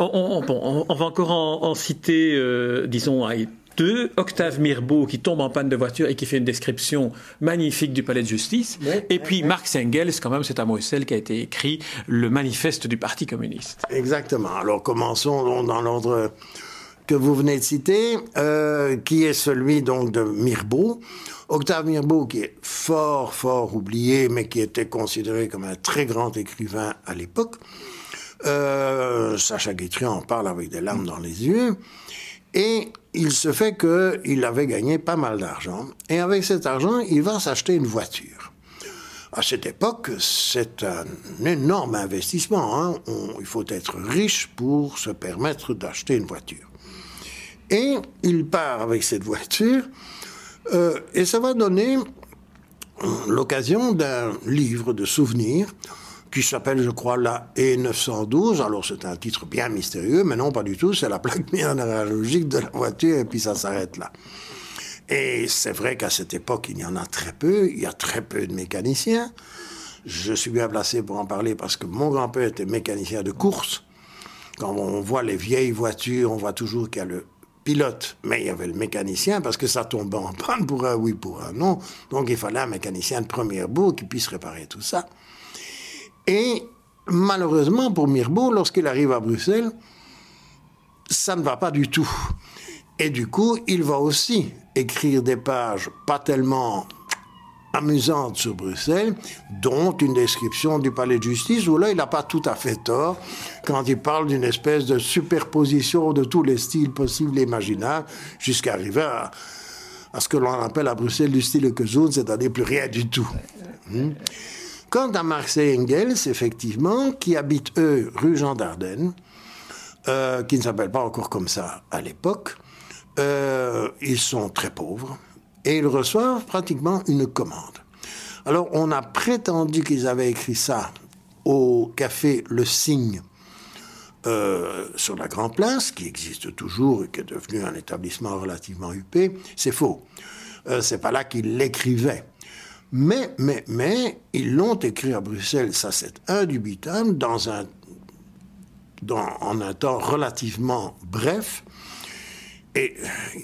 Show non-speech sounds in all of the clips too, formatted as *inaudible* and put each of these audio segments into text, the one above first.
on, va encore en, citer, euh, disons, deux. Octave Mirbeau qui tombe en panne de voiture et qui fait une description magnifique du palais de justice. et puis Marx Engels, quand même, c'est à Bruxelles qui a été écrit le manifeste du Parti communiste. Exactement. Alors commençons dans l'ordre que vous venez de citer, euh, qui est celui donc de Mirbeau. Octave Mirbeau, qui est fort, fort oublié, mais qui était considéré comme un très grand écrivain à l'époque. Euh, Sacha Guitry en parle avec des larmes dans les yeux. Et il se fait qu'il avait gagné pas mal d'argent. Et avec cet argent, il va s'acheter une voiture. À cette époque, c'est un énorme investissement. Hein. il faut être riche pour se permettre d'acheter une voiture. Et il part avec cette voiture, euh, et ça va donner l'occasion d'un livre de souvenirs qui s'appelle, je crois, la E912. Alors, c'est un titre bien mystérieux, mais non, pas du tout. C'est la plaque *laughs* minéralogique de la voiture, et puis ça s'arrête là. Et c'est vrai qu'à cette époque, il y en a très peu. Il y a très peu de mécaniciens. Je suis bien placé pour en parler parce que mon grand-père était mécanicien de course. Quand on voit les vieilles voitures, on voit toujours qu'il y a le pilote, mais il y avait le mécanicien parce que ça tombait en panne pour un oui, pour un non. Donc il fallait un mécanicien de première bout qui puisse réparer tout ça. Et malheureusement pour Mirbeau, lorsqu'il arrive à Bruxelles, ça ne va pas du tout. Et du coup, il va aussi écrire des pages pas tellement amusantes sur Bruxelles, dont une description du palais de justice, où là, il n'a pas tout à fait tort quand il parle d'une espèce de superposition de tous les styles possibles et imaginables, jusqu'à arriver à, ce que l'on appelle à Bruxelles du style Kezoun, c'est-à-dire plus rien du tout. Hmm? Quant à Marx et Engels, effectivement, qui habitent, eux, rue Jean d'Ardenne, euh, qui ne s'appelle pas encore comme ça à l'époque, euh, ils sont très pauvres et ils reçoivent pratiquement une commande. Alors, on a prétendu qu'ils avaient écrit ça au café Le Cygne euh, sur la Grand Place, qui existe toujours et qui est devenu un établissement relativement huppé. C'est faux. c'est pas là qu'ils l'écrivaient. Mais, mais, mais, ils l'ont écrit à Bruxelles, ça c'est indubitable, un, en un temps relativement bref. Et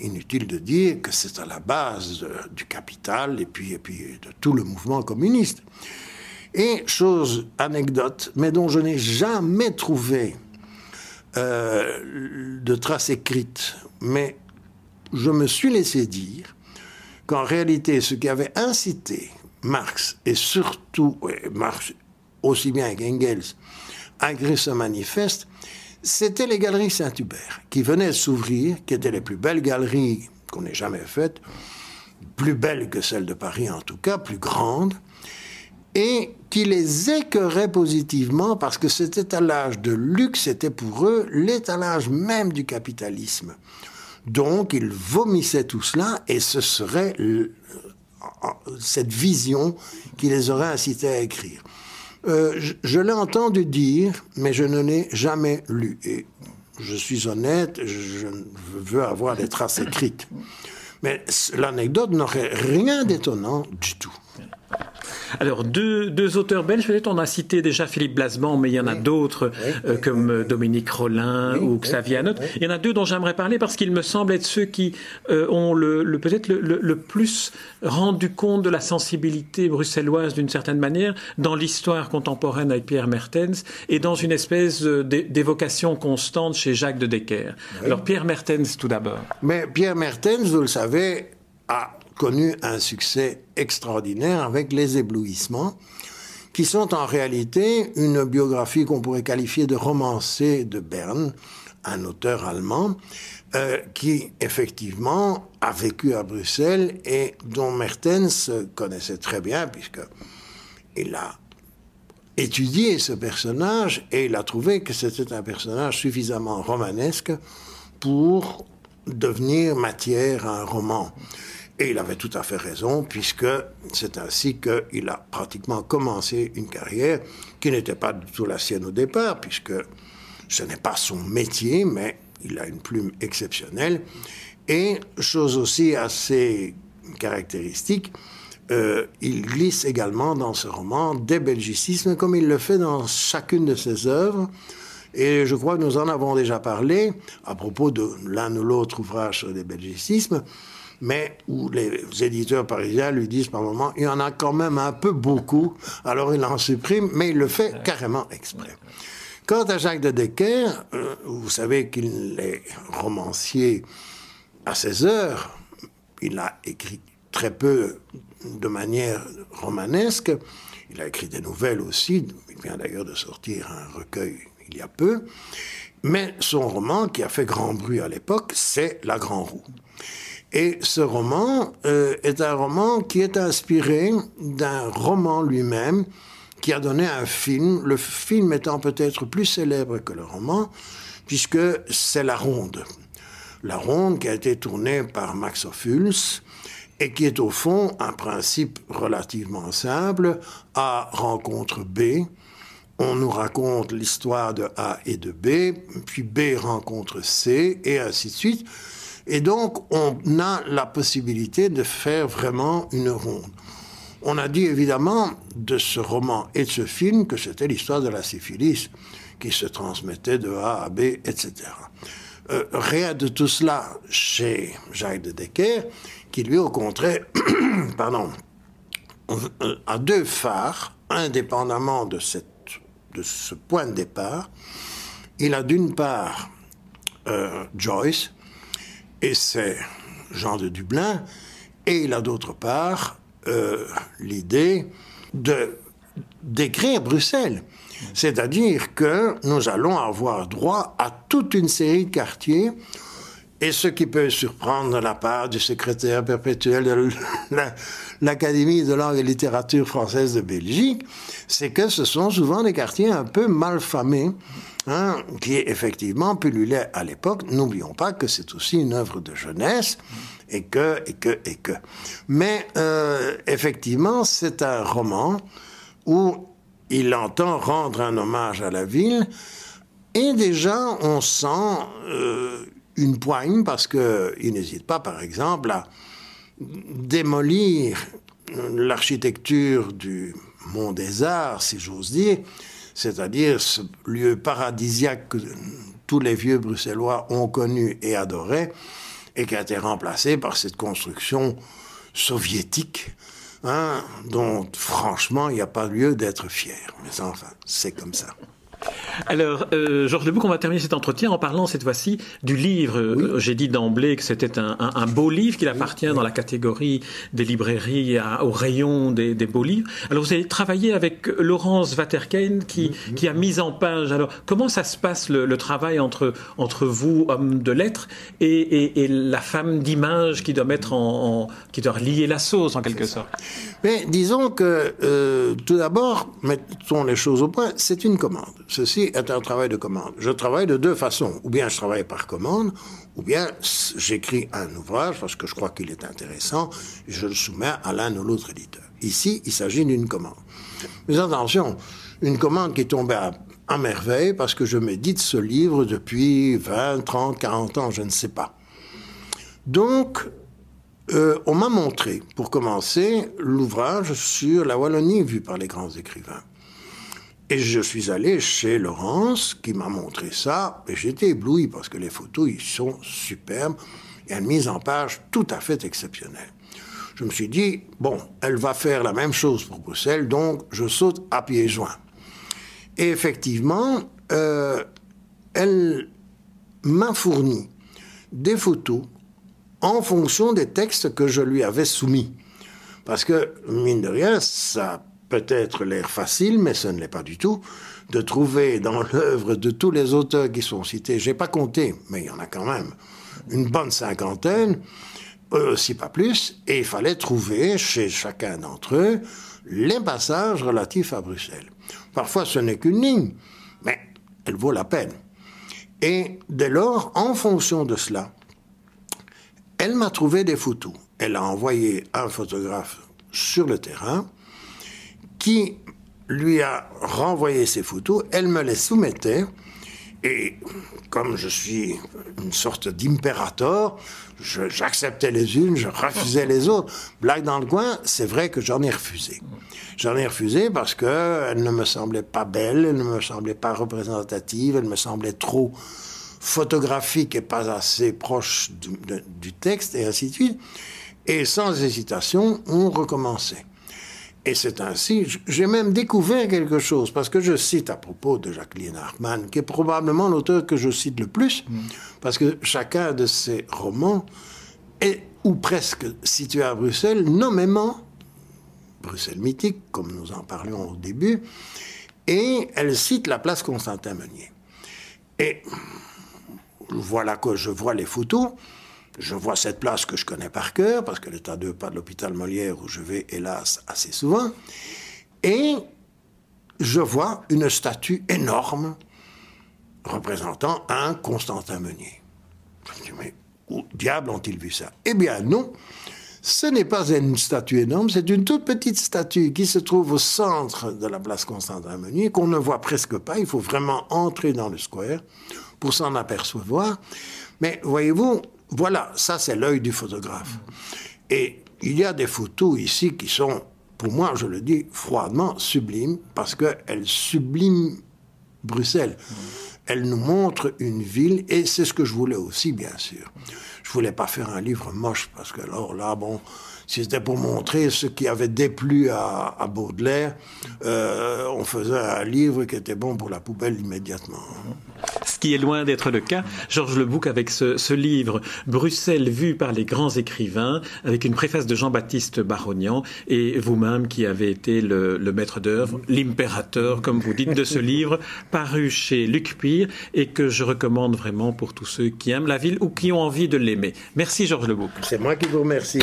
inutile de dire que c'est à la base du capital et puis, et puis de tout le mouvement communiste. Et chose anecdote, mais dont je n'ai jamais trouvé euh, de traces écrites, mais je me suis laissé dire qu'en réalité, ce qui avait incité Marx, et surtout Marx aussi bien qu'Engels, à écrire ce manifeste, c'était les galeries Saint-Hubert, qui venaient s'ouvrir, qui étaient les plus belles galeries qu'on ait jamais faites, plus belles que celles de Paris en tout cas, plus grandes, et qui les écœuraient positivement parce que cet étalage de luxe était pour eux l'étalage même du capitalisme. Donc, ils vomissaient tout cela et ce serait cette vision qui les aurait incités à écrire. Euh, je, l'ai entendu dire, mais je ne l'ai jamais lu. Et je suis honnête, je veux avoir des traces écrites. Mais l'anecdote n'aurait rien d'étonnant du tout. Alors, deux, deux auteurs belges, peut-être on a cité déjà Philippe Blasban, mais il y en a d'autres, euh, comme euh, Dominique Rollin ou Xavier Anot. Il y en a deux dont j'aimerais parler parce qu'ils me semblent être ceux qui euh, ont le, peut-être le, plus rendu compte de la sensibilité bruxelloise d'une certaine manière dans l'histoire contemporaine avec Pierre Mertens et dans une espèce d'évocation constante chez Jacques de Decker. Alors, Pierre Mertens tout d'abord. Mais Pierre Mertens, vous le savez, a connu un succès extraordinaire avec Les Éblouissements, qui sont en réalité une biographie qu'on pourrait qualifier de romancée de Berne, un auteur allemand, euh, qui effectivement a vécu à Bruxelles et dont Mertens connaissait très bien, puisque il a étudié ce personnage et il a trouvé que c'était un personnage suffisamment romanesque pour devenir matière à un roman. Et il avait tout à fait raison, puisque c'est ainsi qu'il a pratiquement commencé une carrière qui n'était pas du tout la sienne au départ, puisque ce n'est pas son métier, mais il a une plume exceptionnelle. Et, chose aussi assez caractéristique, euh, il glisse également dans ce roman des belgicismes, comme il le fait dans chacune de ses œuvres. Et je crois que nous en avons déjà parlé à propos de l'un ou l'autre ouvrage sur les belgicismes, mais où les éditeurs parisiens lui disent par moment, il y en a quand même un peu beaucoup, alors il en supprime, mais il le fait carrément exprès. Quant à Jacques de Decker, euh, vous savez qu'il est romancier à ses heures, il a écrit très peu de manière romanesque, il a écrit des nouvelles aussi, il vient d'ailleurs de sortir un recueil il y a peu, mais son roman qui a fait grand bruit à l'époque, c'est La Grand Roue. Et ce roman euh, est un roman qui est inspiré d'un roman lui-même qui a donné un film, le film étant peut-être plus célèbre que le roman, puisque c'est La Ronde. La Ronde qui a été tournée par Max Ophuls et qui est au fond un principe relativement simple, A rencontre B, on nous raconte l'histoire de A et de B, puis B rencontre C, et ainsi de suite. Et donc, on a la possibilité de faire vraiment une ronde. On a dit évidemment de ce roman et de ce film que c'était l'histoire de la syphilis qui se transmettait de A à B, etc. Euh, rien de tout cela chez Jacques de Decker, qui lui, au contraire, *coughs* pardon, a deux phares, indépendamment de, cette, de ce point de départ. Il a d'une part euh, Joyce, et c'est Jean de Dublin, et a d'autre part euh, l'idée de d'écrire Bruxelles. C'est-à-dire que nous allons avoir droit à toute une série de quartiers et ce qui peut surprendre la part du secrétaire perpétuel de *laughs* l'Académie de langue et littérature française de Belgique, c'est que ce sont souvent des quartiers un peu mal famés, hein, qui effectivement pullulaient à l'époque. N'oublions pas que c'est aussi une œuvre de jeunesse, et que, et que, et que. Mais euh, effectivement, c'est un roman où il entend rendre un hommage à la ville, et déjà on sent euh, une poigne parce qu'il n'hésite pas, par exemple, à démolir l'architecture du Mont des Arts, si j'ose dire, c'est-à-dire ce lieu paradisiaque que tous les vieux Bruxellois ont connu et adoré, et qui a été remplacé par cette construction soviétique, hein, dont franchement il n'y a pas lieu d'être fier. Mais enfin, c'est comme ça. Alors, euh, Georges Lebouc, on va terminer cet entretien en parlant cette fois-ci du livre. Euh, j'ai dit d'emblée que c'était un, beau livre, qu'il appartient dans la catégorie des librairies au rayon des, beaux livres. Alors, vous avez travaillé avec Laurence Vaterkein qui, qui a mis en page. Alors, comment ça se passe le, travail entre, entre vous, homme de lettres, et, la femme d'image qui doit mettre en, qui doit lier la sauce en quelque sorte? Mais disons que euh, tout d'abord, mettons les choses au point, c'est une commande ceci est un travail de commande. Je travaille de deux façons. Ou bien je travaille par commande, ou bien j'écris un ouvrage parce que je crois qu'il est intéressant, et je le soumets à l'un ou l'autre éditeur. Ici, il s'agit d'une commande. Mais attention, une commande qui tombait à, à merveille parce que je médite ce livre depuis 20, 30, 40 ans, je ne sais pas. Donc, euh, on m'a montré, pour commencer, l'ouvrage sur la Wallonie vu par les grands écrivains. Et je suis allé chez Laurence, qui m'a montré ça, et j'étais ébloui parce que les photos, ils sont superbes, et une mise en page tout à fait exceptionnelle. Je me suis dit, bon, elle va faire la même chose pour Bruxelles, donc je saute à pieds joints. Et effectivement, euh, elle m'a fourni des photos en fonction des textes que je lui avais soumis. Parce que, mine de rien, ça peut-être l'air facile, mais ce ne l'est pas du tout, de trouver dans *laughs* l'œuvre de tous les auteurs qui sont cités, j'ai pas compté, mais il y en a quand même une bonne cinquantaine, euh, si pas plus, et il fallait trouver chez chacun d'entre eux les passages relatifs à Bruxelles. Parfois ce n'est qu'une ligne, mais elle vaut la peine. Et dès lors, en fonction de cela, elle m'a trouvé des photos. Elle a envoyé un photographe sur le terrain, qui lui a renvoyé ses photos, elle me les soumettait, Et comme je suis une sorte d'impérator, j'acceptais les unes, je refusais les autres. Blague dans le coin, c'est vrai que j'en ai refusé. J'en ai refusé parce qu'elle ne me semblait pas belle, elle ne me semblait pas représentative, elle me semblait trop photographique et pas assez proche du, du texte, et ainsi de suite. Et sans hésitation, on recommençait. Et c'est ainsi, j'ai même découvert quelque chose, parce que je cite à propos de Jacqueline Hartmann, qui est probablement l'auteur que je cite le plus, mm. parce que chacun de ses romans est, ou presque, situé à Bruxelles, nommément Bruxelles mythique, comme nous en parlions au début, et elle cite la place Constantin-Meunier. Et voilà que je vois les photos, je vois cette place que je connais par cœur, parce qu'elle est à deux pas de l'hôpital Molière, où je vais, hélas, assez souvent. Et je vois une statue énorme représentant un Constantin Meunier. Je me dis, mais où diable ont-ils vu ça? Eh bien, non. Ce n'est pas une statue énorme, c'est une toute petite statue qui se trouve au centre de la place Constantin Meunier, qu'on ne voit presque pas. Il faut vraiment entrer dans le square pour s'en apercevoir. Mais voyez-vous, voilà, ça c'est l'œil du photographe. Et il y a des photos ici qui sont, pour moi, je le dis froidement, sublimes, parce qu'elles subliment Bruxelles. Elles nous montrent une ville, et c'est ce que je voulais aussi, bien sûr. Je voulais pas faire un livre moche, parce que alors là, bon, si c'était pour montrer ce qui avait déplu à, Baudelaire, euh, on faisait un livre qui était bon pour la poubelle immédiatement. Qui est loin d'être le cas. Georges Lebouc avec ce, livre Bruxelles vu par les grands écrivains, avec une préface de Jean-Baptiste Barognan et vous-même qui avez été le, maître d'œuvre, l'impérateur, comme vous dites, de ce livre, paru chez Luc Pire et que je recommande vraiment pour tous ceux qui aiment la ville ou qui ont envie de l'aimer. Merci Georges Lebouc. C'est moi qui vous remercie.